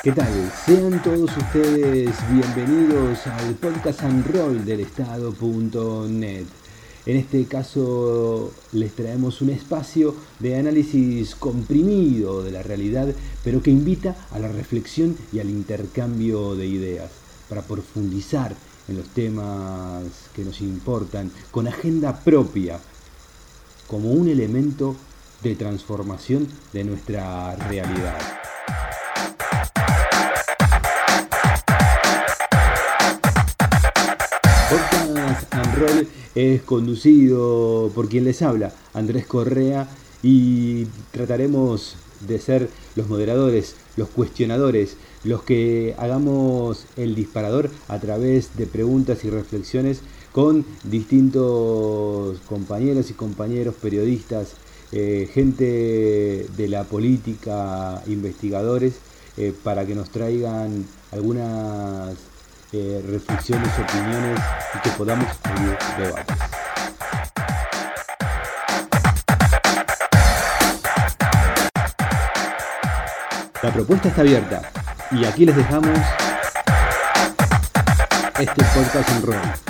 ¿Qué tal? Sean todos ustedes bienvenidos al podcast and roll del estado.net. En este caso les traemos un espacio de análisis comprimido de la realidad, pero que invita a la reflexión y al intercambio de ideas para profundizar en los temas que nos importan con agenda propia como un elemento de transformación de nuestra realidad. Es conducido por quien les habla, Andrés Correa, y trataremos de ser los moderadores, los cuestionadores, los que hagamos el disparador a través de preguntas y reflexiones con distintos compañeros y compañeros periodistas, eh, gente de la política, investigadores, eh, para que nos traigan algunas eh, reflexiones, opiniones y que podamos abrir debates. La propuesta está abierta y aquí les dejamos este podcast en.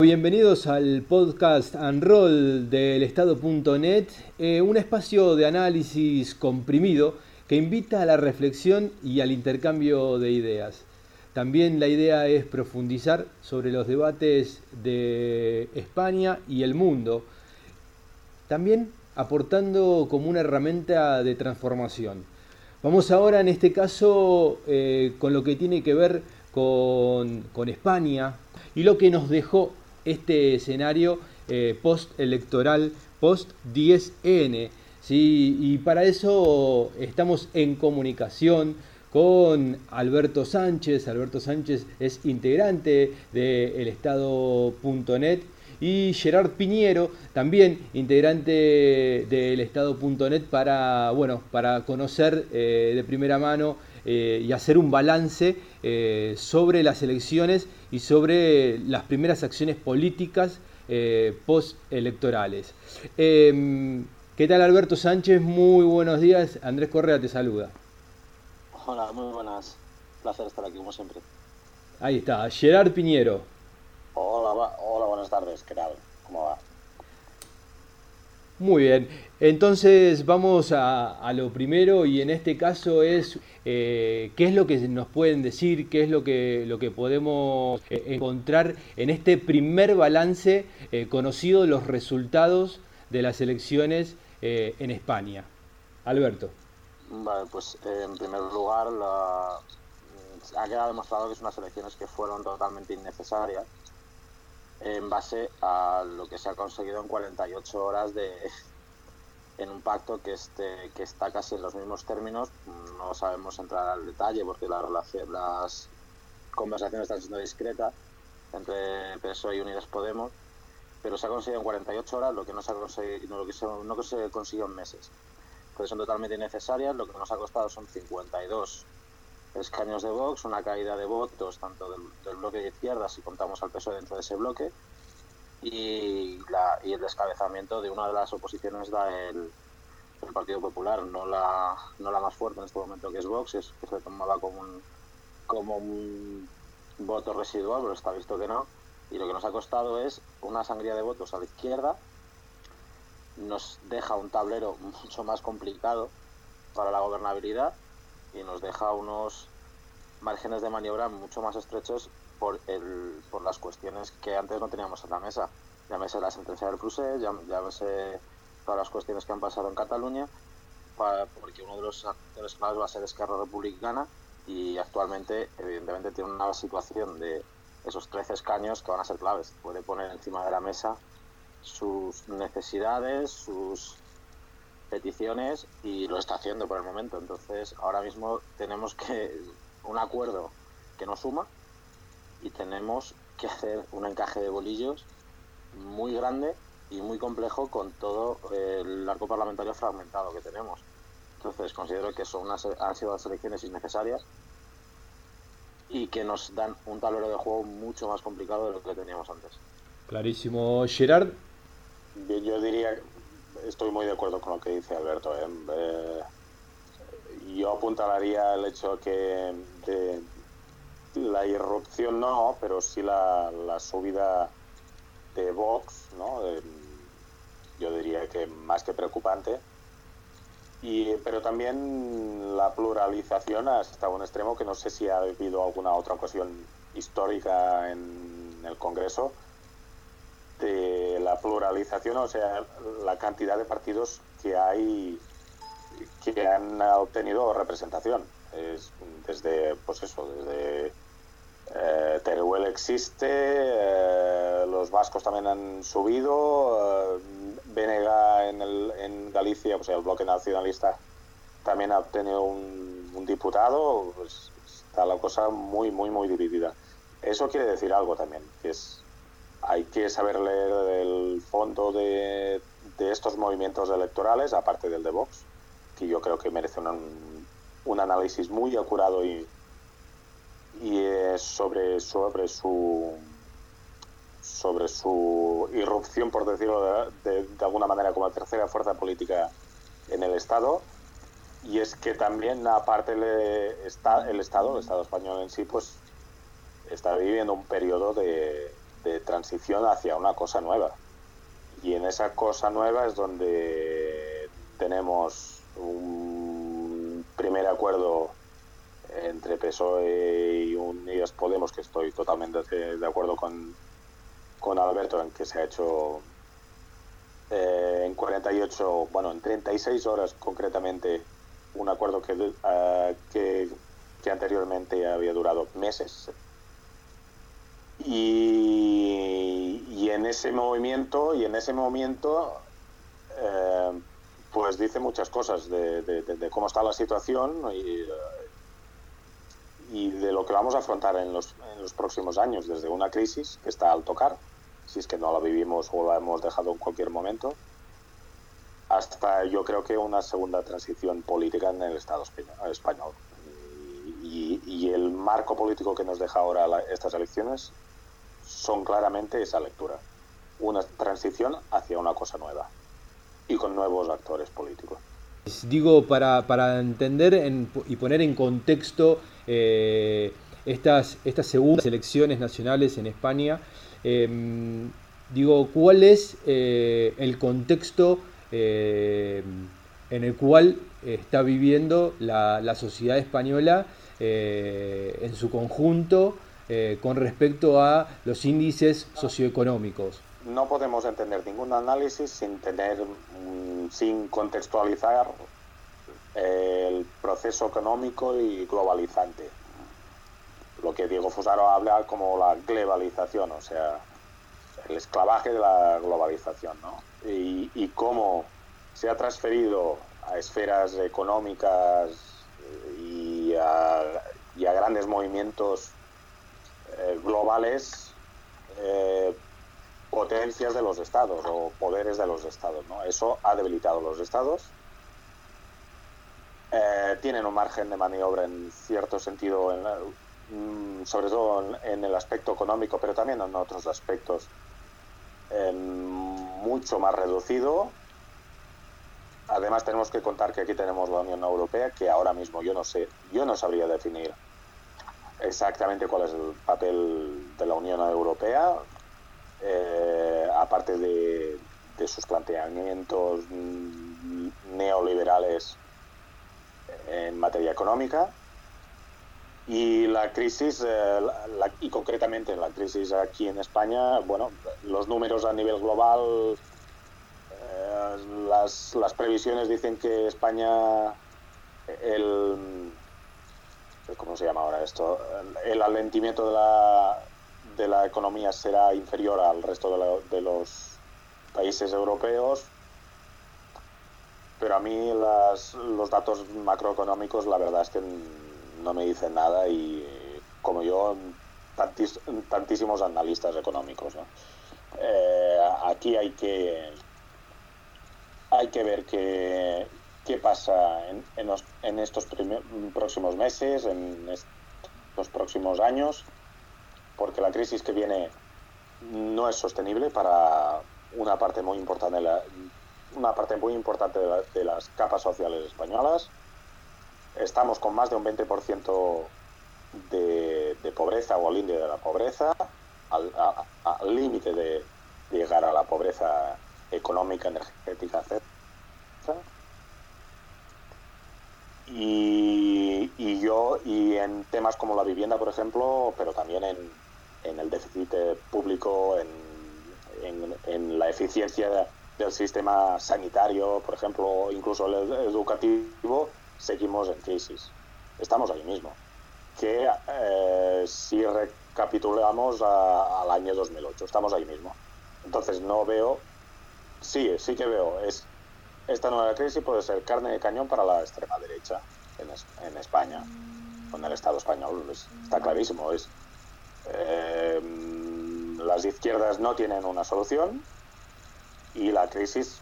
Bienvenidos al podcast and roll del estado.net, eh, un espacio de análisis comprimido que invita a la reflexión y al intercambio de ideas. También la idea es profundizar sobre los debates de España y el mundo. También aportando como una herramienta de transformación. Vamos ahora en este caso eh, con lo que tiene que ver con, España y lo que nos dejó este escenario eh, post-electoral, post-10N. ¿Sí? Y para eso estamos en comunicación con Alberto Sánchez. Alberto Sánchez es integrante de elestado.net y Gerard Piñero, también integrante del Estado.net para, bueno, para conocer eh, de primera mano eh, y hacer un balance eh, sobre las elecciones y sobre las primeras acciones políticas postelectorales. ¿Qué tal Alberto Sánchez? Muy buenos días. Andrés Correa te saluda. Hola, muy buenas. Placer estar aquí como siempre. Ahí está, Gerard Piñero. Hola, hola, buenas tardes, ¿qué tal? ¿Cómo va? Muy bien, entonces vamos a, lo primero y en este caso es eh, qué es lo que nos pueden decir, qué es lo que, lo que podemos eh, encontrar en este primer balance eh, conocido de los resultados de las elecciones en España. Alberto. Vale, pues en primer lugar ha quedado demostrado que son unas elecciones que fueron totalmente innecesarias en base a lo que se ha conseguido en 48 horas de en un pacto que este que está casi en los mismos términos no sabemos entrar al detalle porque la relación, las conversaciones están siendo discretas entre PSOE y Unidas Podemos pero se ha conseguido en 48 horas lo que no se ha conseguido lo que se, no se consiguió en meses entonces son totalmente innecesarias lo que nos ha costado son 52 escaños de Vox, una caída de votos tanto del, bloque de izquierda, si contamos al peso dentro de ese bloque, y, la, y el descabezamiento de una de las oposiciones da el, Partido Popular, no la, no la más fuerte en este momento que es Vox, es, que se tomaba como un, como un voto residual, pero está visto que no. Y lo que nos ha costado es una sangría de votos a la izquierda, nos deja un tablero mucho más complicado para la gobernabilidad y nos deja unos márgenes de maniobra mucho más estrechos por, el, por las cuestiones que antes no teníamos en la mesa. Llámese la sentencia del Procés, llámese todas las cuestiones que han pasado en Cataluña, porque uno de los actores claves va a ser Esquerra Republicana y actualmente, evidentemente, tiene una situación de esos 13 escaños que van a ser claves. Puede poner encima de la mesa sus necesidades, sus peticiones y lo está haciendo por el momento. Entonces, ahora mismo tenemos que un acuerdo que nos suma y tenemos que hacer un encaje de bolillos muy grande y muy complejo con todo el arco parlamentario fragmentado que tenemos. Entonces, considero que son unas, han sido las elecciones innecesarias y que nos dan un tablero de juego mucho más complicado de lo que teníamos antes. Clarísimo, Gerard. Yo diría estoy muy de acuerdo con lo que dice Alberto. ¿eh? Eh, yo apuntalaría el hecho que de la irrupción no, pero sí la, la subida de Vox, ¿no? yo diría que más que preocupante. Y, pero también la pluralización hasta un extremo que no sé si ha habido alguna otra ocasión histórica en el Congreso de la pluralización, o sea, la cantidad de partidos que hay que han obtenido representación. Es desde, pues eso, desde eh, Teruel existe, eh, los vascos también han subido, eh, Benega en, el, en Galicia, o sea, el bloque nacionalista también ha obtenido un, un diputado, pues está la cosa muy, muy, muy dividida. Eso quiere decir algo también, que es hay que saber leer el fondo de, de estos movimientos electorales, aparte del de Vox, que yo creo que merece un, un análisis muy acurado y, y sobre, sobre su sobre su irrupción, por decirlo de, de, alguna manera, como tercera fuerza política en el Estado. Y es que también, aparte, está, el Estado, el Estado español en sí, pues está viviendo un periodo de, de transición hacia una cosa nueva. Y en esa cosa nueva es donde tenemos un primer acuerdo entre PSOE y Unidas Podemos, que estoy totalmente de acuerdo con, con Alberto en que se ha hecho eh, en 48, bueno, en 36 horas concretamente, un acuerdo que, uh, que, que, anteriormente había durado meses. Y, y, en ese movimiento, y en ese movimiento, eh, pues dice muchas cosas de, de, de, cómo está la situación y, y de lo que vamos a afrontar en los, en los próximos años, desde una crisis que está al tocar, si es que no la vivimos o la hemos dejado en cualquier momento, hasta yo creo que una segunda transición política en el Estado español. Y, el marco político que nos deja ahora estas elecciones son claramente esa lectura. Una transición hacia una cosa nueva y con nuevos actores políticos. Digo, para, para entender en, y poner en contexto eh, estas, estas segundas elecciones nacionales en España, eh, digo, ¿cuál es eh, el contexto eh, en el cual está viviendo la, sociedad española en su conjunto con respecto a los índices socioeconómicos? No podemos entender ningún análisis sin tener, sin contextualizar el proceso económico y globalizante. Lo que Diego Fusaro habla como la globalización, o sea, el esclavaje de la globalización, ¿no? Y, cómo se ha transferido a esferas económicas y a, y a grandes movimientos eh, globales eh, potencias de los estados o poderes de los estados. ¿no? Eso ha debilitado los estados eh, tienen un margen de maniobra en cierto sentido, en la, mm, sobre todo en, el aspecto económico, pero también en otros aspectos, eh, mucho más reducido. Además tenemos que contar que aquí tenemos la Unión Europea, que ahora mismo yo no sé, yo no sabría definir exactamente cuál es el papel de la Unión Europea, eh, aparte de, sus planteamientos neoliberales en materia económica y la crisis, eh, y concretamente la crisis aquí en España, bueno, los números a nivel global, eh, las, las, previsiones dicen que España, el, ¿cómo se llama ahora esto? El alentimiento de la, de la economía será inferior al resto de, los países europeos pero a mí las, los datos macroeconómicos la verdad es que no me dicen nada y como yo tantísimos analistas económicos eh, aquí hay que hay que ver qué, qué pasa en, en, los, estos próximos meses en estos próximos años porque la crisis que viene no es sostenible para una parte muy importante de una parte muy importante de las capas sociales españolas. estamos con más de un 20% de, de pobreza o al límite de la pobreza, al límite de, llegar a la pobreza económica, energética, etc. Y, y, yo, y en temas como la vivienda, por ejemplo, pero también en, en el déficit público, en, en, en la eficiencia del sistema sanitario, por ejemplo, incluso el educativo, seguimos en crisis. Estamos ahí mismo. Que eh, si recapitulamos al año 2008, estamos ahí mismo. Entonces no veo, sí, sí que veo, es esta nueva crisis puede ser carne de cañón para la extrema derecha en, en España, con el Estado español, está clarísimo. Es, eh, las izquierdas no tienen una solución y la crisis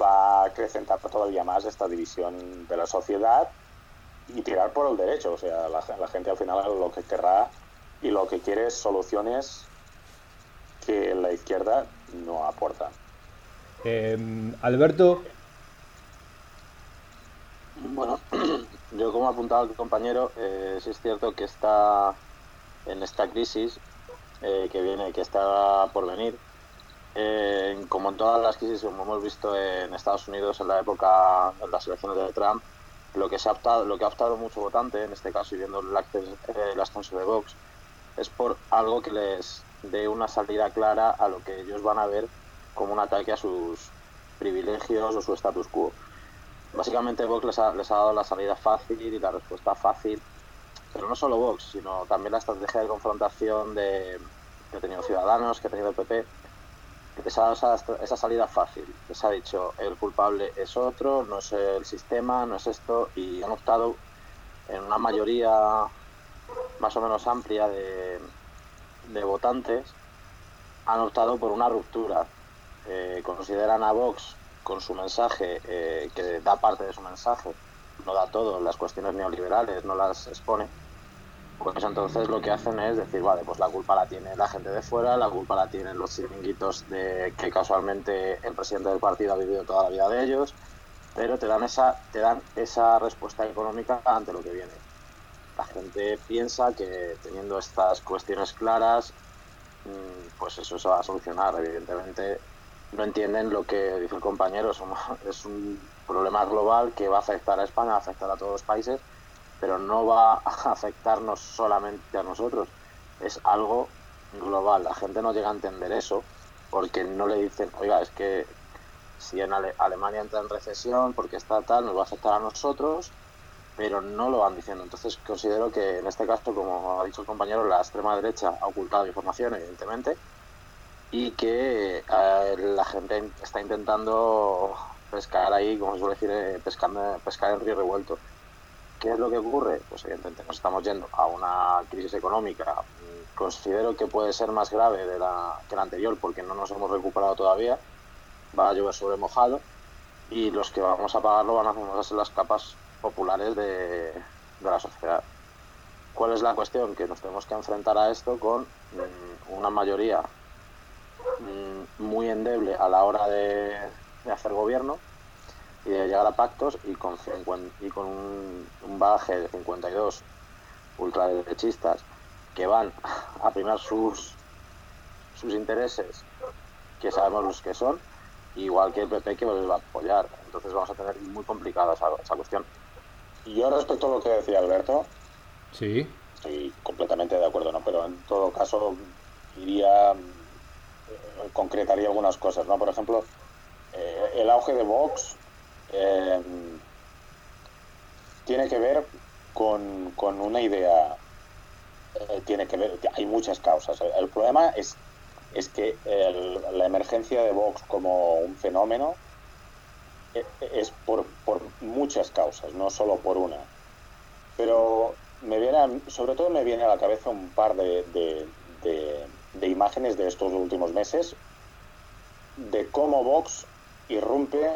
va a acrecentar todavía más esta división de la sociedad y tirar por el derecho. O sea, la, la gente al final lo que querrá y lo que quiere es soluciones que la izquierda no aporta. Em, Alberto. Bueno, yo como ha apuntado el compañero, eh, sí es cierto que está en esta crisis eh, que viene, que está por venir, eh, como en todas las crisis, como hemos visto en Estados Unidos en la época de las elecciones de Trump, lo que se ha optado, lo que ha optado mucho votante, en este caso y viendo el, el ascenso de Vox, es por algo que les dé una salida clara a lo que ellos van a ver como un ataque a sus privilegios o su status quo. Básicamente Vox les ha, les ha dado la salida fácil y la respuesta fácil, pero no solo Vox, sino también la estrategia de confrontación de, que ha tenido Ciudadanos, que ha tenido el PP, les ha dado esa, esa, salida fácil. Les ha dicho, el culpable es otro, no es el sistema, no es esto, y han optado en una mayoría más o menos amplia de, de votantes, han optado por una ruptura. Eh, consideran a Vox con su mensaje, eh, que da parte de su mensaje, no da todo, las cuestiones neoliberales no las expone, pues entonces lo que hacen es decir, vale, pues la culpa la tiene la gente de fuera, la culpa la tienen los chiringuitos de que casualmente el presidente del partido ha vivido toda la vida de ellos, pero te dan esa, te dan esa respuesta económica ante lo que viene. La gente piensa que teniendo estas cuestiones claras, mm, pues eso se va a solucionar. Evidentemente no entienden lo que dice el compañero, es un problema global que va a afectar a España, va a afectar a todos los países pero no va a afectarnos solamente a nosotros, es algo global. La gente no llega a entender eso porque no le dicen, oiga, es que si en Alemania entra en recesión porque está tal, nos va a afectar a nosotros, pero no lo van diciendo. Entonces considero que en este caso, como ha dicho el compañero, la extrema derecha ha ocultado información, evidentemente, y que eh, la gente está intentando pescar ahí, como se suele decir, eh, pescar, pescar en río revuelto. ¿Qué es lo que ocurre? Pues evidentemente nos estamos yendo a una crisis económica. Considero que puede ser más grave de la, que la anterior porque no nos hemos recuperado todavía. Va a llover sobre mojado y los que vamos a pagarlo van a ser las capas populares de, de la sociedad. ¿Cuál es la cuestión? Que nos tenemos que enfrentar a esto con mm, una mayoría mm, muy endeble a la hora de, de hacer gobierno y de llegar a pactos y con, y con un, un bagaje de 52 ultraderechistas que van a primar sus, sus intereses, que sabemos los que son, igual que el PP que les va a apoyar. Entonces vamos a tener muy complicada esa, esa cuestión. Y yo respecto a lo que decía Alberto, sí. estoy completamente de acuerdo, ¿no? pero en todo caso iría, eh, concretaría algunas cosas. ¿no? Por ejemplo, eh, el auge de Vox eh, tiene que ver con, con una idea, eh, tiene que ver, hay muchas causas. El, problema es, es que la emergencia de Vox como un fenómeno eh, es por, por, muchas causas, no solo por una. Pero me viene, sobre todo me viene a la cabeza un par de, de, de, de imágenes de estos últimos meses de cómo Vox irrumpe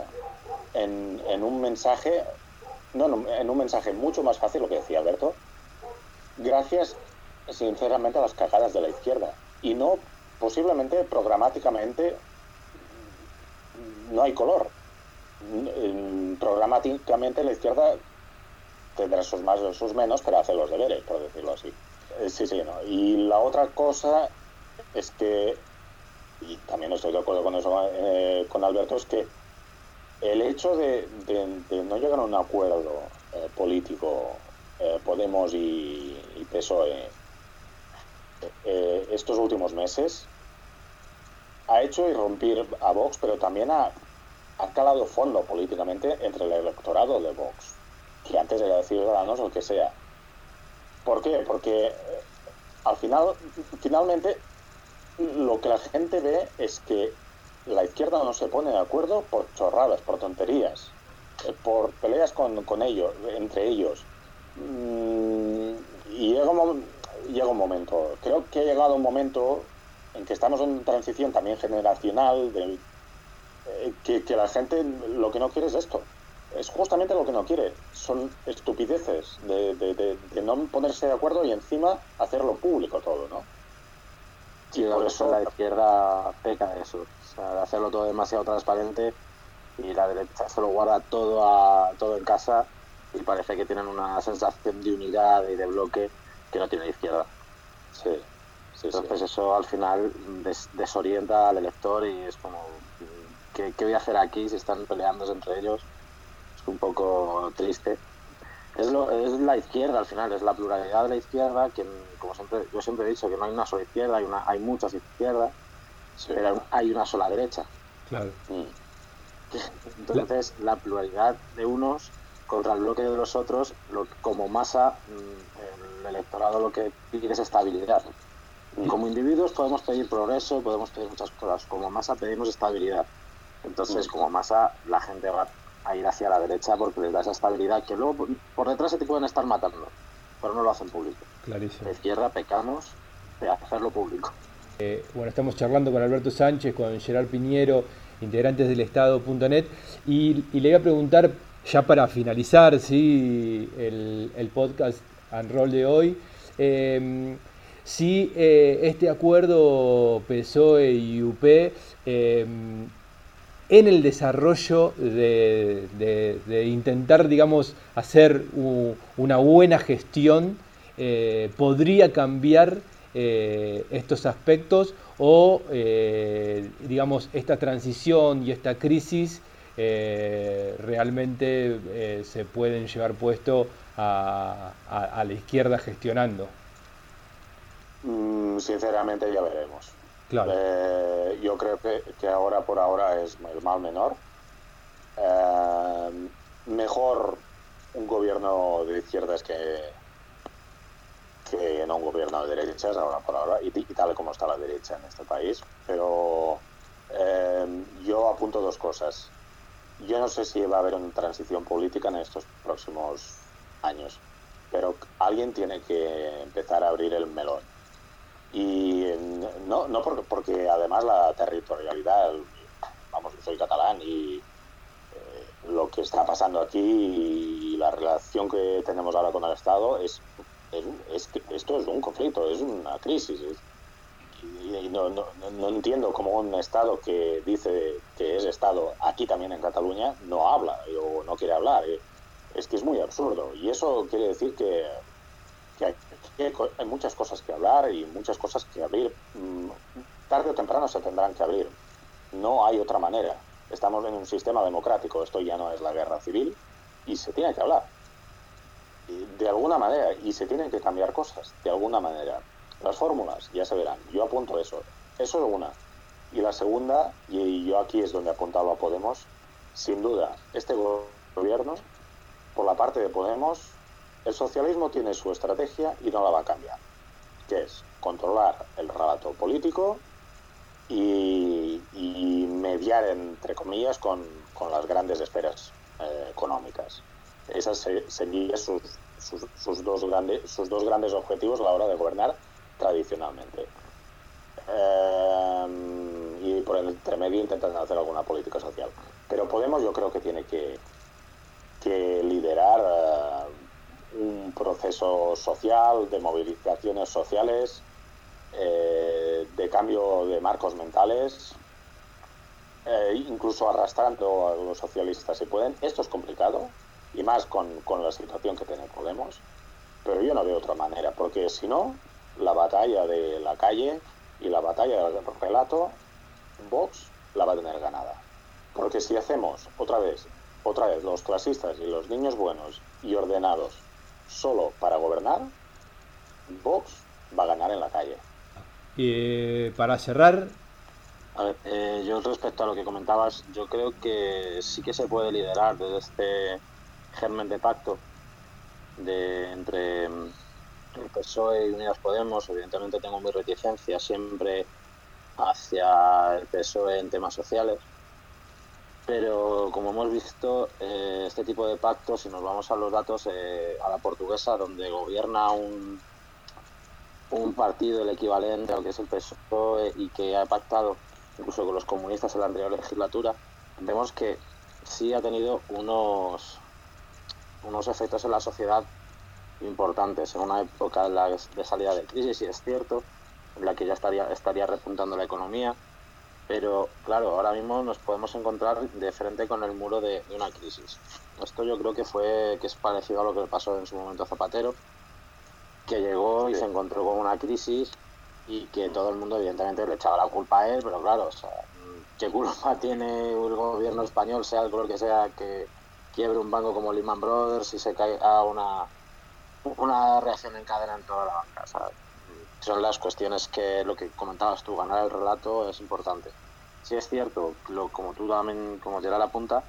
en, en un mensaje, no, no, en un mensaje mucho más fácil, lo que decía Alberto, gracias sinceramente a las cagadas de la izquierda. Y no, posiblemente, programáticamente, no hay color. Programáticamente la izquierda tendrá sus más o sus menos, pero hace los deberes, por decirlo así. Eh, sí, sí, ¿no? Y la otra cosa es que, y también estoy de acuerdo con eso eh, con Alberto, es que el hecho de, no llegar a un acuerdo eh, político Podemos y, y PSOE estos últimos meses ha hecho irrumpir a Vox, pero también ha, ha calado fondo políticamente entre el electorado de Vox, que antes era de Ciudadanos o el que sea. ¿Por qué? Porque eh, al final, finalmente, lo que la gente ve es que la izquierda no se pone de acuerdo por chorradas, por tonterías, eh, por peleas con, ellos, entre ellos. Mm, y llega un, momento, creo que ha llegado un momento en que estamos en transición también generacional, de, eh, que, la gente lo que no quiere es esto. Es justamente lo que no quiere. Son estupideces de, no ponerse de acuerdo y encima hacerlo público todo, ¿no? Sí, por eso la izquierda peca de eso. O sea, de hacerlo todo demasiado transparente y la derecha se lo guarda todo, a, todo en casa y parece que tienen una sensación de unidad y de bloque que no tiene la izquierda. Sí. Entonces eso al final desorienta al elector y es como, ¿qué, voy a hacer aquí si están peleándose entre ellos? Es un poco triste. Es, lo, es la izquierda al final, es la pluralidad de la izquierda, que como siempre, yo siempre he dicho que no hay una sola izquierda, hay, una, hay muchas izquierdas, pero hay una sola derecha. Claro. Entonces la pluralidad de unos contra el bloque de los otros, lo, como masa, mm, el electorado lo que quiere es estabilidad. Como individuos podemos pedir progreso, podemos pedir muchas cosas. Como masa pedimos estabilidad. Entonces, como masa, la gente va a ir hacia la derecha porque les da esa estabilidad que luego por detrás se te pueden estar matando, pero no lo hacen público. Clarísimo. De izquierda pecamos de hacerlo público. Eh, bueno, estamos charlando con Alberto Sánchez, con Gerard Piñero, integrantes del Estado.net, y, y, le voy a preguntar, ya para finalizar ¿sí? el, el podcast and roll de hoy, eh, si eh, este acuerdo PSOE y UP em, en el desarrollo de, intentar, digamos, hacer una buena gestión, eh, podría cambiar eh, estos aspectos o, digamos, esta transición y esta crisis realmente se pueden llevar puesto a la izquierda gestionando. Mm, sinceramente ya veremos. Eh, yo creo que, ahora por ahora es el mal menor. Eh, mejor un gobierno de izquierdas que, que no un gobierno de derechas ahora por ahora y, tal como está la derecha en este país. Pero eh, yo apunto dos cosas. Yo no sé si va a haber una transición política en estos próximos años, pero alguien tiene que empezar a abrir el melón y no, no porque, porque además la territorialidad, vamos, soy catalán y eh, lo que está pasando aquí y la relación que tenemos ahora con el Estado es, es, que esto es un conflicto, es una crisis. y no, no, no, entiendo cómo un Estado que dice que es Estado aquí también en Cataluña no habla o no quiere hablar. Es que es muy absurdo. Y eso quiere decir que hay, muchas cosas que hablar y muchas cosas que abrir. Mm, tarde o temprano se tendrán que abrir. No hay otra manera. Estamos en un sistema democrático. Esto ya no es la guerra civil y se tiene que hablar. de alguna manera. Y se tienen que cambiar cosas. De alguna manera. Las fórmulas, ya se verán. Yo apunto eso. Eso es una. Y la segunda, y yo aquí es donde apuntaba Podemos, sin duda, este gobierno, por la parte de Podemos, el socialismo tiene su estrategia y no la va a cambiar, que es controlar el relato político y, mediar, entre comillas, con, las grandes esferas eh, económicas. Esas serían sus, sus, dos grandes, sus dos grandes objetivos a la hora de gobernar tradicionalmente. Eh, y por el intermedio intentan hacer alguna política social. Pero Podemos yo creo que tiene que, que liderar eh, un proceso social, de movilizaciones sociales, eh, de cambio de marcos mentales, eh, incluso arrastrando a los socialistas si pueden. Esto es complicado, y más con, la situación que tiene Podemos, pero yo no veo otra manera, porque si no, la batalla de la calle y la batalla del relato, Vox la va a tener ganada. Porque si hacemos otra vez, otra vez los clasistas y los niños buenos y ordenados solo para gobernar, Vox va a ganar en la calle. Y eh, para cerrar... A ver, eh, yo respecto a lo que comentabas, yo creo que sí que se puede liderar desde este germen de pacto de, entre el PSOE y Unidas Podemos. Evidentemente tengo mi reticencia siempre hacia el PSOE en temas sociales. Pero como hemos visto, eh, este tipo de pactos, si nos vamos a los datos, a la portuguesa, donde gobierna un, un partido el equivalente a lo que es el PSOE y que ha pactado incluso con los comunistas en la anterior legislatura, vemos que sí ha tenido unos, unos efectos en la sociedad importantes en una época de, salida de crisis, y es cierto, en la que ya estaría, estaría repuntando la economía, pero claro, ahora mismo nos podemos encontrar de frente con el muro de, de, una crisis. Esto yo creo que fue que es parecido a lo que le pasó en su momento a Zapatero, que llegó y se encontró con una crisis y que todo el mundo evidentemente le echaba la culpa a él, pero claro, o sea, ¿qué culpa tiene el gobierno español, sea el color que sea, que quiebre un banco como Lehman Brothers y se caiga una, una reacción en cadena en toda la banca? Son las cuestiones que lo que comentabas tú, ganar el relato es importante. Si es cierto, lo, como tú también, como te da la punta,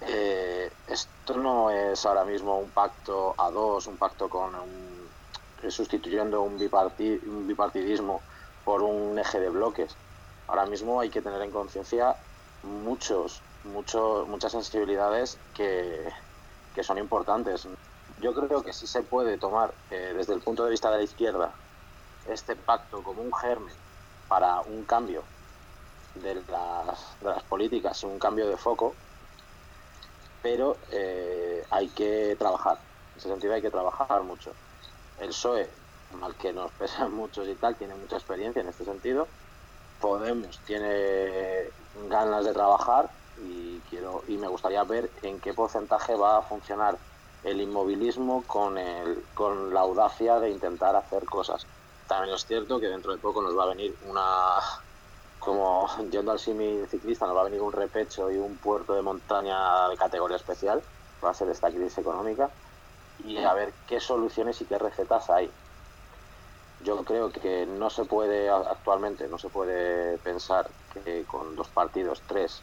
eh, esto no es ahora mismo un pacto a dos, un pacto con un sustituyendo un, un bipartidismo por un eje de bloques. Ahora mismo hay que tener en conciencia muchos, muchos, muchas sensibilidades que, son importantes. Yo creo que sí se puede tomar eh, desde el punto de vista de la izquierda este pacto como un germen para un cambio de las, de las políticas, un cambio de foco, pero eh, hay que trabajar. En ese sentido hay que trabajar mucho el PSOE, al que nos pesan muchos y tal, tiene mucha experiencia en este sentido. Podemos tiene ganas de trabajar y quiero y me gustaría ver en qué porcentaje va a funcionar el inmovilismo con el, con la audacia de intentar hacer cosas. También es cierto que dentro de poco nos va a venir una como yendo al símil ciclista nos va a venir un repecho y un puerto de montaña de categoría especial, va a ser esta crisis económica y a ver qué soluciones y qué recetas hay. Yo creo que no se puede actualmente, no se puede pensar que con dos partidos, tres,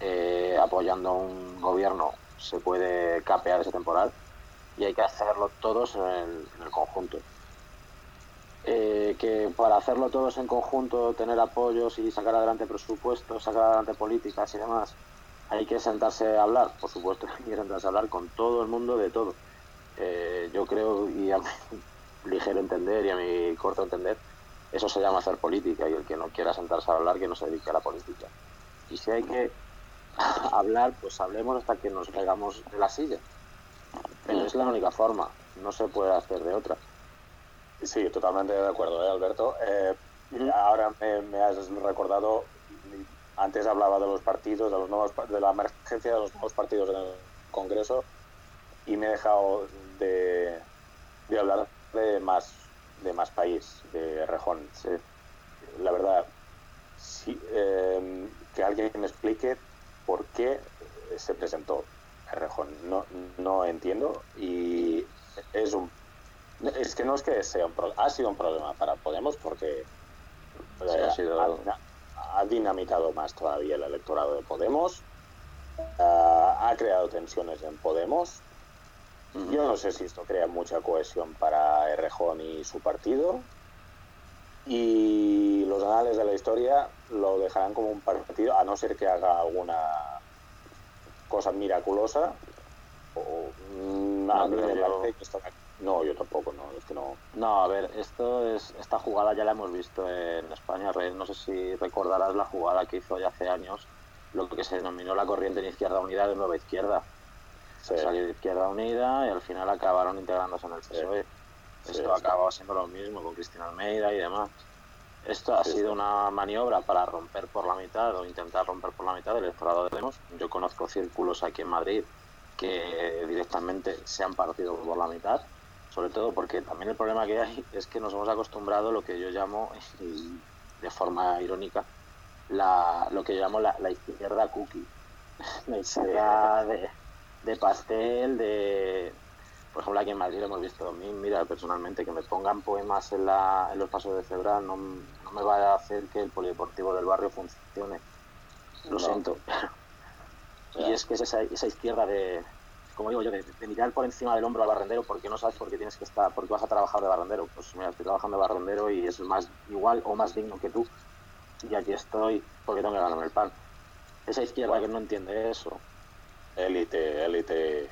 eh, apoyando un gobierno se puede capear ese temporal y hay que hacerlo todos en el, conjunto. Eh, que para hacerlo todos en conjunto, tener apoyos y sacar adelante presupuestos, sacar adelante políticas y demás, hay que sentarse a hablar, por supuesto, hay que sentarse a hablar con todo el mundo de todo. Eh, yo creo, y a mi ligero entender y a mi corto entender, eso se llama hacer política y el que no quiera sentarse a hablar, que no se dedique a la política. Y si hay que hablar, pues hablemos hasta que nos caigamos de la silla. Pero es la única forma, no se puede hacer de otra. Sí, totalmente de acuerdo, ¿eh, Alberto. Eh, ahora me, has recordado antes hablaba de los partidos, de, los nuevos, de la emergencia de los nuevos partidos en el Congreso y me he dejado de, hablar de más, de más país, de Rejón. La verdad, em, que alguien me explique por qué se presentó Rejón. No, no entiendo y es un es que no es que sea un ha sido un problema para Podemos porque ha sido ha dinamitado más todavía el electorado de Podemos, ha creado tensiones en Podemos. Yo no sé si esto crea mucha cohesión para Errejón y su partido. Y los anales de la historia lo dejarán como un partido, a no ser que haga alguna cosa miraculosa. O, mí me parece que esto no, yo tampoco, no, es que no. No, a ver, esto es, esta jugada ya la hemos visto en España, No sé si recordarás la jugada que hizo ya hace años, lo que se denominó la corriente en Izquierda Unida de Nueva Izquierda. Salió de Izquierda Unida y al final acabaron integrándose en el PSOE. Esto acababa siendo lo mismo con Cristina Almeida y demás. Esto ha sido una maniobra para romper por la mitad o intentar romper por la mitad el electorado de Demos. Yo conozco círculos aquí en Madrid que directamente se han partido por la mitad, sobre todo porque también el problema que hay es que nos hemos acostumbrado a lo que yo llamo, de forma irónica, la, lo que yo llamo la, izquierda cookie, la izquierda de, de pastel, de, por ejemplo, aquí en Madrid hemos visto a mí, mira, personalmente, que me pongan poemas en, la, en los pasos de cebra no, no, me va a hacer que el polideportivo del barrio funcione. Lo siento. y es que es esa, esa izquierda de, como digo yo, de, mirar por encima del hombro al barrendero porque no sabes por qué tienes que estar, porque vas a trabajar de barrendero. Pues mira, estoy trabajando de barrendero y es más igual o más digno que tú. Y aquí estoy porque tengo que ganarme el pan. Esa izquierda que no entiende eso. Élite, élite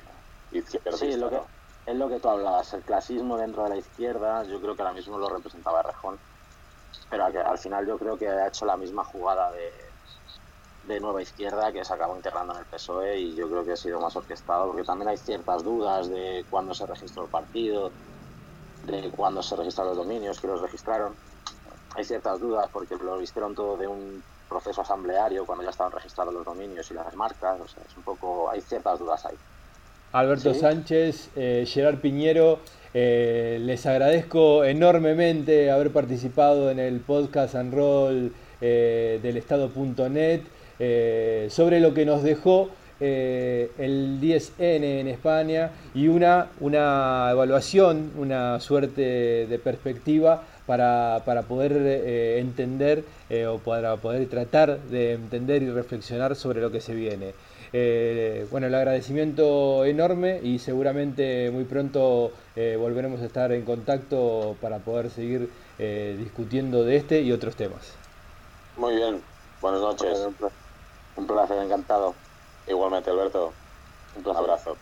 izquierda. Sí, lo que, es lo que tú hablabas, el clasismo dentro de la izquierda, yo creo que ahora mismo lo representaba Rejón, pero al final yo creo que ha hecho la misma jugada de, de nueva izquierda que se acabó integrando en el PSOE y yo creo que ha sido más orquestado porque también hay ciertas dudas de cuándo se registró el partido, de cuándo se registraron los dominios, que los registraron. Hay ciertas dudas porque lo vistieron todo de un proceso asambleario cuando ya estaban registrados los dominios y las marcas, o sea, es un poco, hay ciertas dudas ahí. Alberto Sánchez, eh, Gerard Piñero, eh, les agradezco enormemente haber participado en el podcast and roll eh, del estado.net sobre lo que nos dejó el 10N en España y una, una evaluación, una suerte de perspectiva para, para poder entender o para poder tratar de entender y reflexionar sobre lo que se viene. Eh, bueno, el agradecimiento enorme y seguramente muy pronto eh, volveremos a estar en contacto para poder seguir eh, discutiendo de este y otros temas. Muy bien, buenas noches. Un placer, encantado. Igualmente, Alberto. Un abrazo.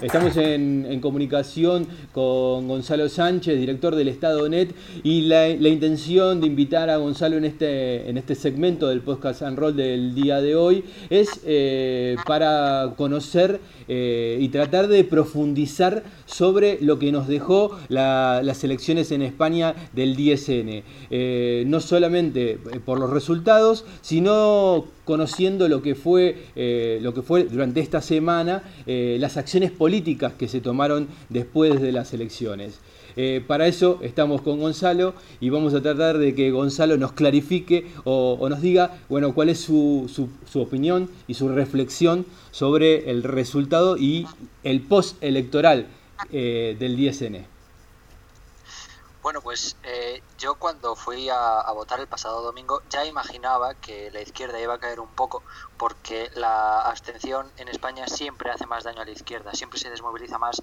Estamos en, comunicación con Gonzalo Sánchez, director del Estado Net, y la, intención de invitar a Gonzalo en este, en este segmento del podcast and roll del día de hoy es eh, para conocer eh, y tratar de profundizar sobre lo que nos dejó las elecciones en España del 10N. Eh, no solamente por los resultados, sino conociendo lo que fue, eh, lo que fue durante esta semana eh, las acciones políticas que se tomaron después de las elecciones. Eh, para eso estamos con Gonzalo y vamos a tratar de que Gonzalo nos clarifique o, nos diga bueno, cuál es su, su, opinión y su reflexión sobre el resultado y el post-electoral del 10N. Bueno, pues eh, yo cuando fui a, votar el pasado domingo ya imaginaba que la izquierda iba a caer un poco porque la abstención en España siempre hace más daño a la izquierda, siempre se desmoviliza más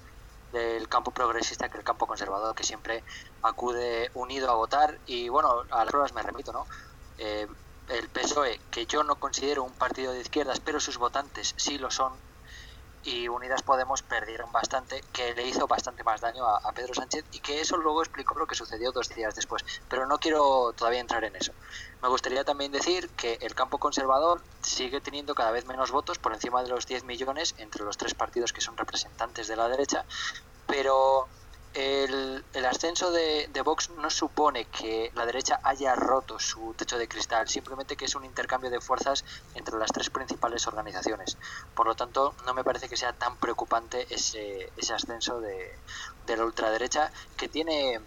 del campo progresista que el campo conservador, que siempre acude unido a votar. Y bueno, a las pruebas me repito, ¿no? Eh, el PSOE, que yo no considero un partido de izquierdas, pero sus votantes sí lo son, y Unidas Podemos perdieron bastante, que le hizo bastante más daño a, Pedro Sánchez y que eso luego explicó lo que sucedió dos días después. Pero no quiero todavía entrar en eso. Me gustaría también decir que el campo conservador sigue teniendo cada vez menos votos, por encima de los 10 millones, entre los tres partidos que son representantes de la derecha, pero el, ascenso de, Vox no supone que la derecha haya roto su techo de cristal, simplemente que es un intercambio de fuerzas entre las tres principales organizaciones. Por lo tanto, no me parece que sea tan preocupante ese, ese ascenso de, de la ultraderecha, que tiene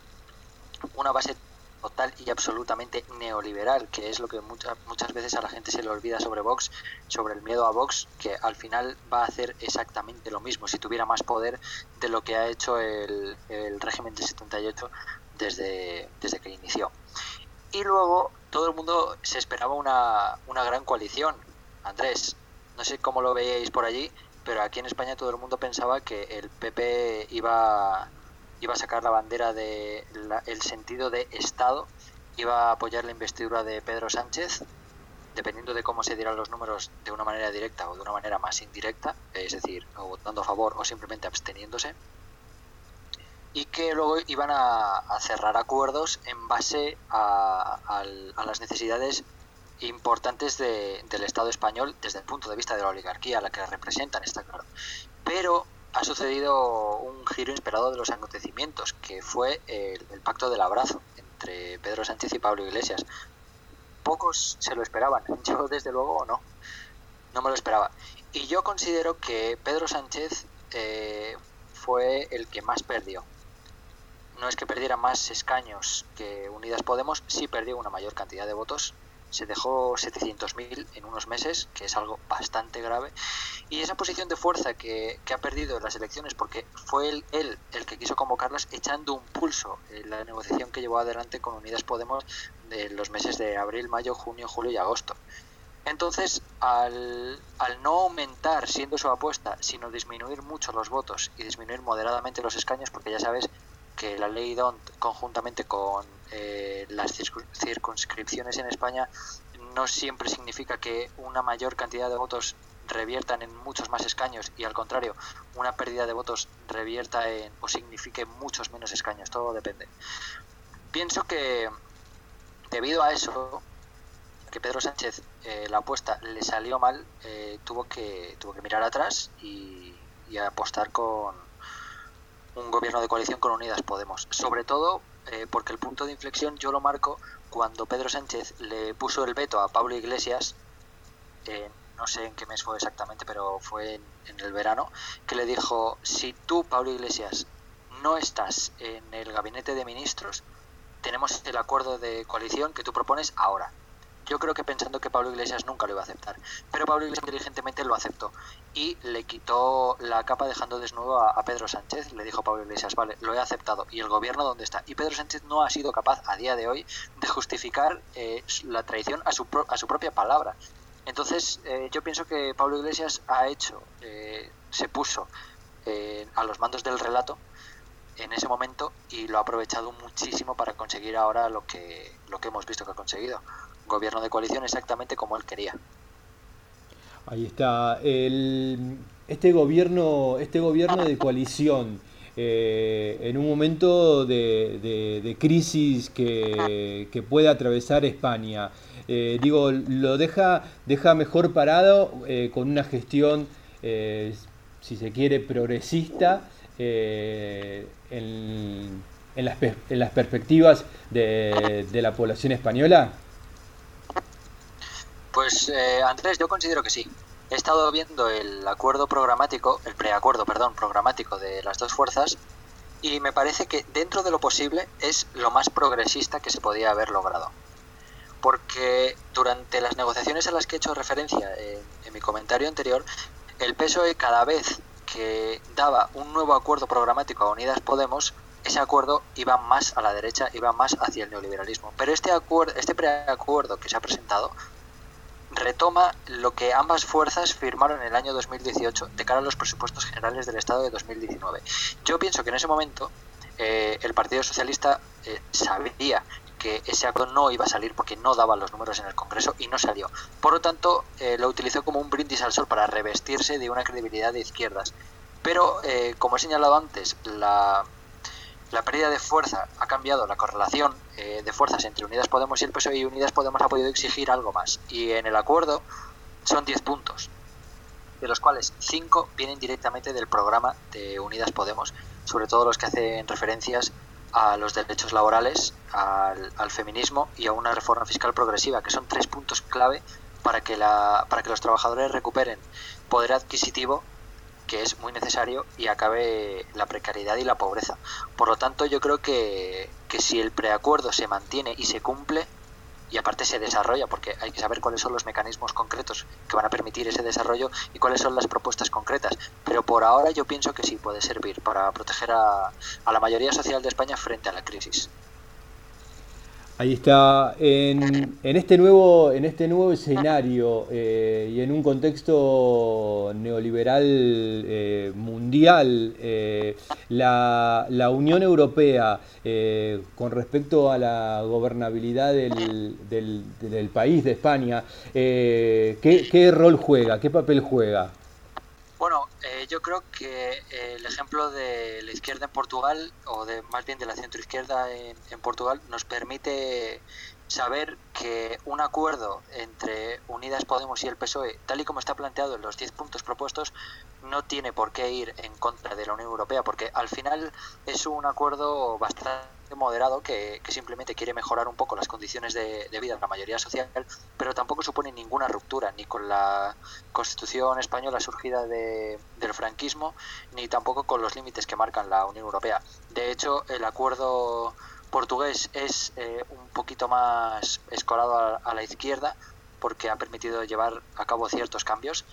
una base total y absolutamente neoliberal, que es lo que muchas, muchas veces a la gente se le olvida sobre Vox, sobre el miedo a Vox, que al final va a hacer exactamente lo mismo, si tuviera más poder de lo que ha hecho el, el régimen de 78 desde, desde que inició. Y luego todo el mundo se esperaba una, una gran coalición. Andrés, no sé cómo lo veíais por allí, pero aquí en España todo el mundo pensaba que el PP iba iba a sacar la bandera de el sentido de Estado, iba a apoyar la investidura de Pedro Sánchez, dependiendo de cómo se dieran los números de una manera directa o de una manera más indirecta, es decir, o votando a favor o simplemente absteniéndose, y que luego iban a, cerrar acuerdos en base a, a las necesidades importantes de, del Estado español desde el punto de vista de la oligarquía, a la que representan, está claro. Pero ha sucedido un giro inesperado de los acontecimientos, que fue el, pacto del abrazo entre Pedro Sánchez y Pablo Iglesias. Pocos se lo esperaban, yo desde luego no. no me lo esperaba. Y yo considero que Pedro Sánchez eh, fue el que más perdió. No es que perdiera más escaños que Unidas Podemos, sí perdió una mayor cantidad de votos. Se dejó 700.000 en unos meses, que es algo bastante grave. Y esa posición de fuerza que, ha perdido en las elecciones, porque fue él, él, el que quiso convocarlas, echando un pulso en la negociación que llevó adelante con Unidas Podemos de los meses de abril, mayo, junio, julio y agosto. Entonces, al, no aumentar, siendo su apuesta, sino disminuir mucho los votos y disminuir moderadamente los escaños, porque ya sabes que la ley DONT, conjuntamente con eh, las circunscripciones en España, no siempre significa que una mayor cantidad de votos reviertan en muchos más escaños y al contrario, una pérdida de votos revierta en o signifique muchos menos escaños, todo depende. Pienso que debido a eso, que Pedro Sánchez eh, la apuesta le salió mal, eh, tuvo, que, tuvo que mirar atrás y, apostar con un gobierno de coalición con Unidas Podemos. Sobre todo eh, porque el punto de inflexión yo lo marco cuando Pedro Sánchez le puso el veto a Pablo Iglesias, no sé en qué mes fue exactamente, pero fue en, en el verano, que le dijo, si tú, Pablo Iglesias, no estás en el gabinete de ministros, tenemos el acuerdo de coalición que tú propones ahora. Yo creo que pensando que Pablo Iglesias nunca lo iba a aceptar. Pero Pablo Iglesias inteligentemente lo aceptó y le quitó la capa dejando desnudo a, Pedro Sánchez. Le dijo Pablo Iglesias, vale, lo he aceptado. ¿Y el gobierno dónde está? Y Pedro Sánchez no ha sido capaz a día de hoy de justificar eh, la traición a su, a su propia palabra. Entonces, eh, yo pienso que Pablo Iglesias ha hecho, eh, se puso a los mandos del relato en ese momento y lo ha aprovechado muchísimo para conseguir ahora lo que, lo que hemos visto que ha conseguido gobierno de coalición exactamente como él quería. Ahí está. este gobierno, este gobierno de coalición, eh, en un momento de, crisis que, puede atravesar España, eh, digo, lo deja, deja mejor parado eh, con una gestión, si se quiere, progresista en, las, perspectivas de la población española. Pues eh, Andrés, yo considero que sí. He estado viendo el acuerdo programático, el preacuerdo, perdón, programático de las dos fuerzas y me parece que dentro de lo posible es lo más progresista que se podía haber logrado. Porque durante las negociaciones a las que he hecho referencia en, en mi comentario anterior, el PSOE cada vez que daba un nuevo acuerdo programático a Unidas Podemos, ese acuerdo iba más a la derecha, iba más hacia el neoliberalismo. Pero este acuerdo, este preacuerdo que se ha presentado retoma lo que ambas fuerzas firmaron en el año 2018 de cara a los presupuestos generales del Estado de 2019. Yo pienso que en ese momento eh, el Partido Socialista eh, sabía que ese acuerdo no iba a salir porque no daba los números en el Congreso y no salió. Por lo tanto, eh, lo utilizó como un brindis al sol para revestirse de una credibilidad de izquierdas. Pero, como he señalado antes, la, la pérdida de fuerza ha cambiado la correlación eh, de fuerzas entre Unidas Podemos y el PSOE y Unidas Podemos ha podido exigir algo más. Y en el acuerdo son 10 puntos, de los cuales 5 vienen directamente del programa de Unidas Podemos, sobre todo los que hacen referencias a los derechos laborales, al, al feminismo y a una reforma fiscal progresiva, que son tres puntos clave para que, la, para que los trabajadores recuperen poder adquisitivo que es muy necesario y acabe la precariedad y la pobreza. Por lo tanto, yo creo que, que si el preacuerdo se mantiene y se cumple, y aparte se desarrolla, porque hay que saber cuáles son los mecanismos concretos que van a permitir ese desarrollo y cuáles son las propuestas concretas. Pero por ahora yo pienso que sí puede servir para proteger a, a la mayoría social de España frente a la crisis. Ahí está. En, este nuevo, en este nuevo escenario eh, y en un contexto neoliberal eh, mundial, eh, la, Unión Europea, con respecto a la gobernabilidad del, del, país, de España, ¿qué, ¿qué rol juega? ¿Qué papel juega? Yo creo que eh, el ejemplo de la izquierda en Portugal, o de más bien de la centroizquierda en, en Portugal, nos permite saber que un acuerdo entre Unidas Podemos y el PSOE, tal y como está planteado en los 10 puntos propuestos, no tiene por qué ir en contra de la Unión Europea, porque al final es un acuerdo bastante moderado que, simplemente quiere mejorar un poco las condiciones de, vida de la mayoría social, pero tampoco supone ninguna ruptura ni con la Constitución española surgida del franquismo, ni tampoco con los límites que marcan la Unión Europea. De hecho, el acuerdo portugués es eh, un poquito más escorado a, la izquierda porque ha permitido llevar a cabo ciertos cambios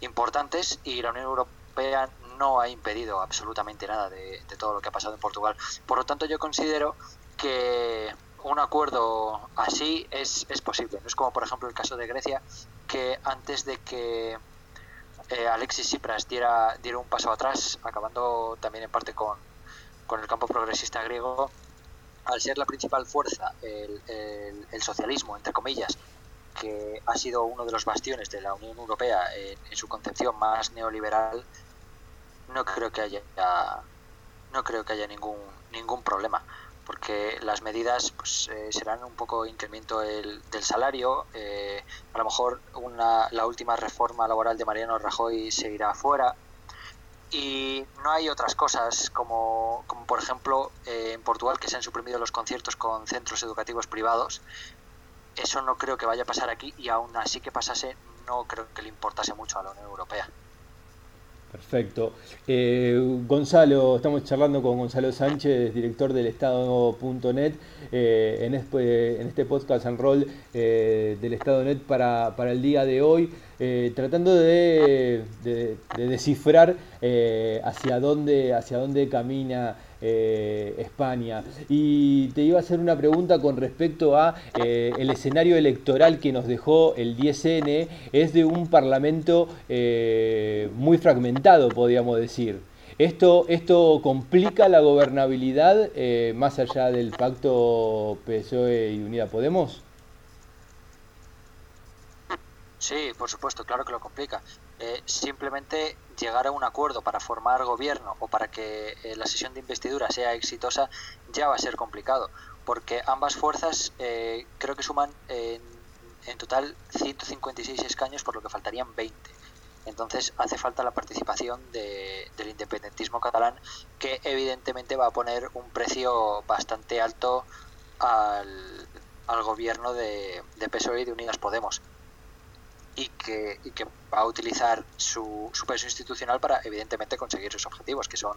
importantes y la Unión Europea no ha impedido absolutamente nada de, todo lo que ha pasado en Portugal. Por lo tanto, yo considero que un acuerdo así es, posible. No es como, por ejemplo, el caso de Grecia, que antes de que eh, Alexis Tsipras diera, diera un paso atrás, acabando también en parte con, con el campo progresista griego, al ser la principal fuerza el, el, socialismo, entre comillas, que ha sido uno de los bastiones de la Unión Europea en, su concepción más neoliberal, no creo que haya no creo que haya ningún ningún problema porque las medidas pues, eh, serán un poco incremento el, del salario eh, a lo mejor una, la última reforma laboral de Mariano Rajoy se irá fuera y no hay otras cosas como, como por ejemplo eh, en Portugal que se han suprimido los conciertos con centros educativos privados. Eso no creo que vaya a pasar aquí y aún así que pasase no creo que le importase mucho a la Unión Europea. Perfecto. Eh, Gonzalo, estamos charlando con Gonzalo Sánchez, director del Estado.net, eh, en, este, podcast en rol eh, del Estado.net para, para el día de hoy, tratando de, descifrar hacia, dónde, hacia dónde camina eh, España. Y te iba a hacer una pregunta con respecto a eh, el escenario electoral que nos dejó el 10N, es de un parlamento eh, muy fragmentado, podríamos decir. Esto, esto complica la gobernabilidad más allá del pacto PSOE y Unida Podemos. Sí, por supuesto, claro que lo complica. Eh, simplemente llegar a un acuerdo para formar gobierno o para que eh, la sesión de investidura sea exitosa ya va a ser complicado, porque ambas fuerzas eh, creo que suman en, en, total 156 escaños, por lo que faltarían 20. Entonces hace falta la participación de, del independentismo catalán, que evidentemente va a poner un precio bastante alto al, al gobierno de, de PSOE y de Unidas Podemos y que, y que va a utilizar su, su, peso institucional para evidentemente conseguir sus objetivos que son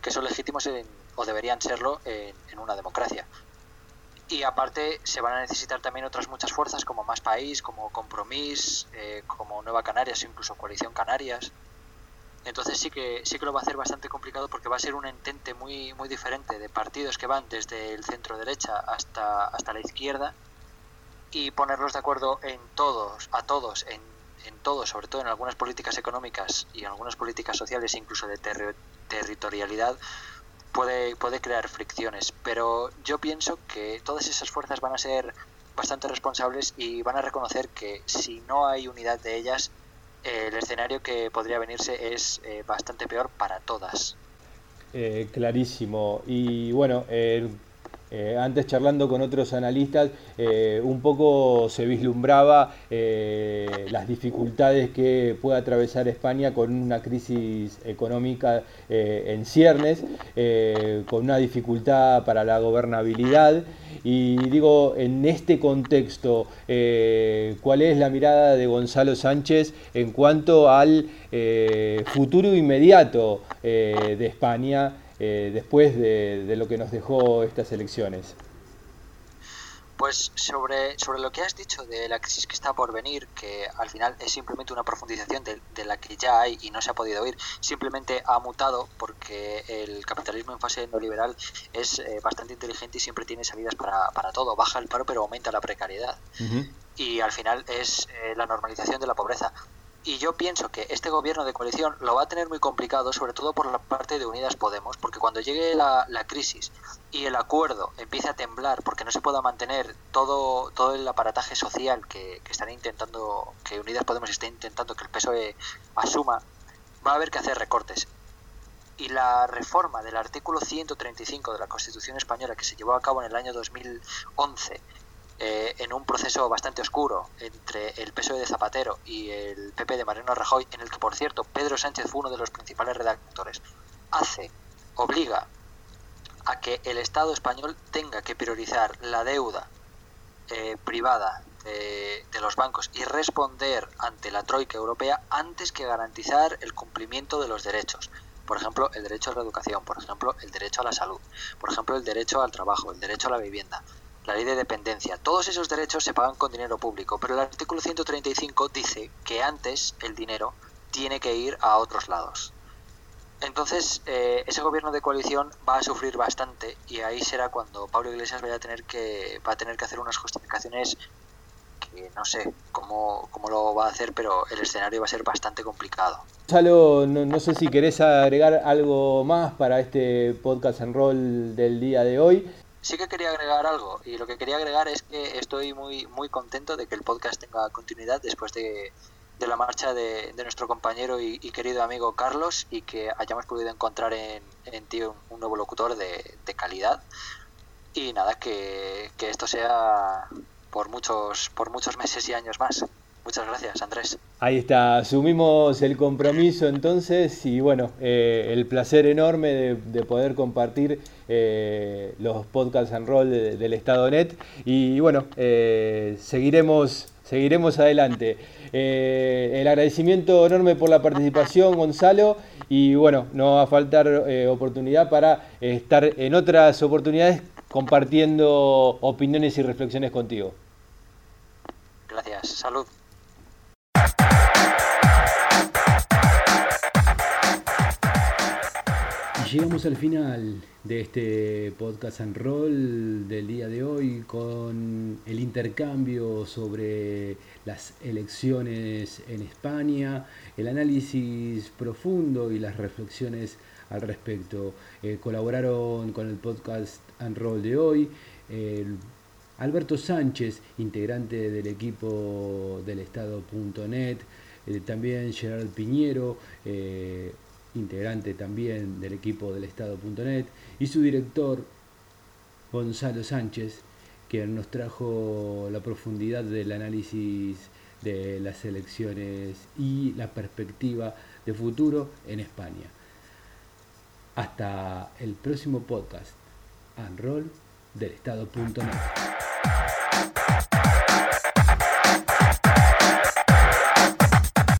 que son legítimos o deberían serlo en, una democracia y aparte se van a necesitar también otras muchas fuerzas como Más País, como Compromís, eh, como Nueva Canarias, incluso Coalición Canarias. Entonces sí que sí que lo va a hacer bastante complicado porque va a ser un entente muy muy diferente de partidos que van desde el centro derecha hasta hasta la izquierda y ponerlos de acuerdo en todos, a todos, en, en todo, sobre todo en algunas políticas económicas y en algunas políticas sociales, incluso de territorialidad, puede, puede crear fricciones. Pero yo pienso que todas esas fuerzas van a ser bastante responsables y van a reconocer que si no hay unidad de ellas, el escenario que podría venirse es eh, bastante peor para todas. Eh, clarísimo. Y bueno, eh, eh, antes charlando con otros analistas, eh, un poco se vislumbraba eh, las dificultades que puede atravesar España con una crisis económica en ciernes, con una dificultad para la gobernabilidad. Y digo, en este contexto, ¿cuál es la mirada de Gonzalo Sánchez en cuanto al futuro inmediato de España? Eh, después de, lo que nos dejó estas elecciones? Pues sobre, sobre lo que has dicho de la crisis que está por venir, que al final es simplemente una profundización de, la que ya hay y no se ha podido oír, simplemente ha mutado porque el capitalismo en fase neoliberal es eh, bastante inteligente y siempre tiene salidas para, para, todo. Baja el paro pero aumenta la precariedad. Y al final es eh, la normalización de la pobreza. Y yo pienso que este gobierno de coalición lo va a tener muy complicado, sobre todo por la parte de Unidas Podemos, porque cuando llegue la, crisis y el acuerdo empiece a temblar porque no se pueda mantener todo, todo el aparataje social que, están intentando, que Unidas Podemos está intentando que el PSOE asuma, va a haber que hacer recortes. Y la reforma del artículo 135 de la Constitución española que se llevó a cabo en el año 2011 eh, en un proceso bastante oscuro entre el PSOE de Zapatero y el PP de Mariano Rajoy, en el que, por cierto, Pedro Sánchez fue uno de los principales redactores, hace, obliga a que el Estado español tenga que priorizar la deuda eh, privada de, los bancos y responder ante la Troika Europea antes que garantizar el cumplimiento de los derechos. Por ejemplo, el derecho a la educación, por ejemplo, el derecho a la salud, por ejemplo, el derecho al trabajo, el derecho a la vivienda, la ley de dependencia. Todos esos derechos se pagan con dinero público, pero el artículo 135 dice que antes el dinero tiene que ir a otros lados. Entonces, eh, ese gobierno de coalición va a sufrir bastante y ahí será cuando Pablo Iglesias vaya a tener que, va a tener que hacer unas justificaciones que no sé cómo, cómo lo va a hacer, pero el escenario va a ser bastante complicado. Gonzalo, no, sé si querés agregar algo más para este podcast en rol del día de hoy. Sí que quería agregar algo y lo que quería agregar es que estoy muy muy contento de que el podcast tenga continuidad después de, de la marcha de, nuestro compañero y, querido amigo Carlos y que hayamos podido encontrar en, en ti un, nuevo locutor de, calidad. Y nada, que, esto sea por muchos, por muchos meses y años más. Muchas gracias, Andrés. Ahí está, asumimos el compromiso entonces y bueno, eh, el placer enorme de, poder compartir eh, los podcasts en rol del Estado Net y bueno, eh, seguiremos, seguiremos adelante. El agradecimiento enorme por la participación, Gonzalo, y bueno, no va a faltar oportunidad para estar en otras oportunidades compartiendo opiniones y reflexiones contigo. Gracias, salud. Llegamos al final de este podcast en rol del día de hoy con el intercambio sobre las elecciones en España, el análisis profundo y las reflexiones al respecto. Eh, colaboraron con el podcast en rol de hoy. Alberto Sánchez, integrante del equipo del Estado.net, eh, también Gerard Piñero, eh, integrante también del equipo del Estado.net, y su director, Gonzalo Sánchez, quien nos trajo la profundidad del análisis de las elecciones y la perspectiva de futuro en España. Hasta el próximo podcast, Unroll del Estado.net.